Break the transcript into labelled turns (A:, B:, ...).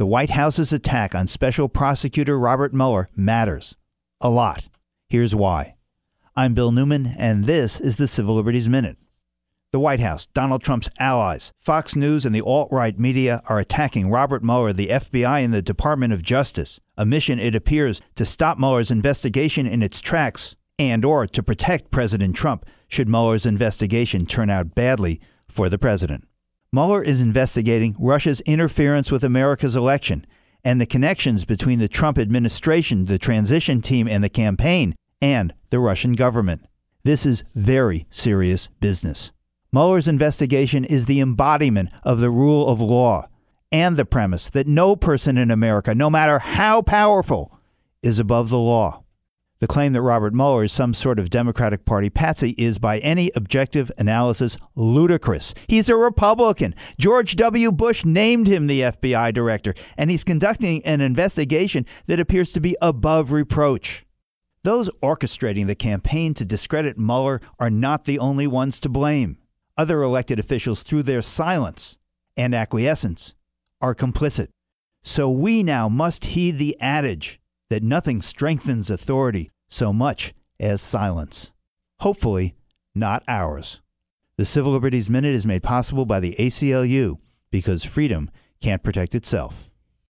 A: The White House's attack on Special Prosecutor Robert Mueller matters. A lot. Here's why. I'm Bill Newman, and this is the Civil Liberties Minute. The White House, Donald Trump's allies, Fox News, and the alt right media are attacking Robert Mueller, the FBI, and the Department of Justice, a mission, it appears, to stop Mueller's investigation in its tracks and or to protect President Trump should Mueller's investigation turn out badly for the president. Mueller is investigating Russia's interference with America's election and the connections between the Trump administration, the transition team, and the campaign, and the Russian government. This is very serious business. Mueller's investigation is the embodiment of the rule of law and the premise that no person in America, no matter how powerful, is above the law. The claim that Robert Mueller is some sort of Democratic Party patsy is, by any objective analysis, ludicrous. He's a Republican. George W. Bush named him the FBI director, and he's conducting an investigation that appears to be above reproach. Those orchestrating the campaign to discredit Mueller are not the only ones to blame. Other elected officials, through their silence and acquiescence, are complicit. So we now must heed the adage that nothing strengthens authority so much as silence. Hopefully, not ours. The Civil Liberties Minute is made possible by the ACLU because freedom can't protect itself.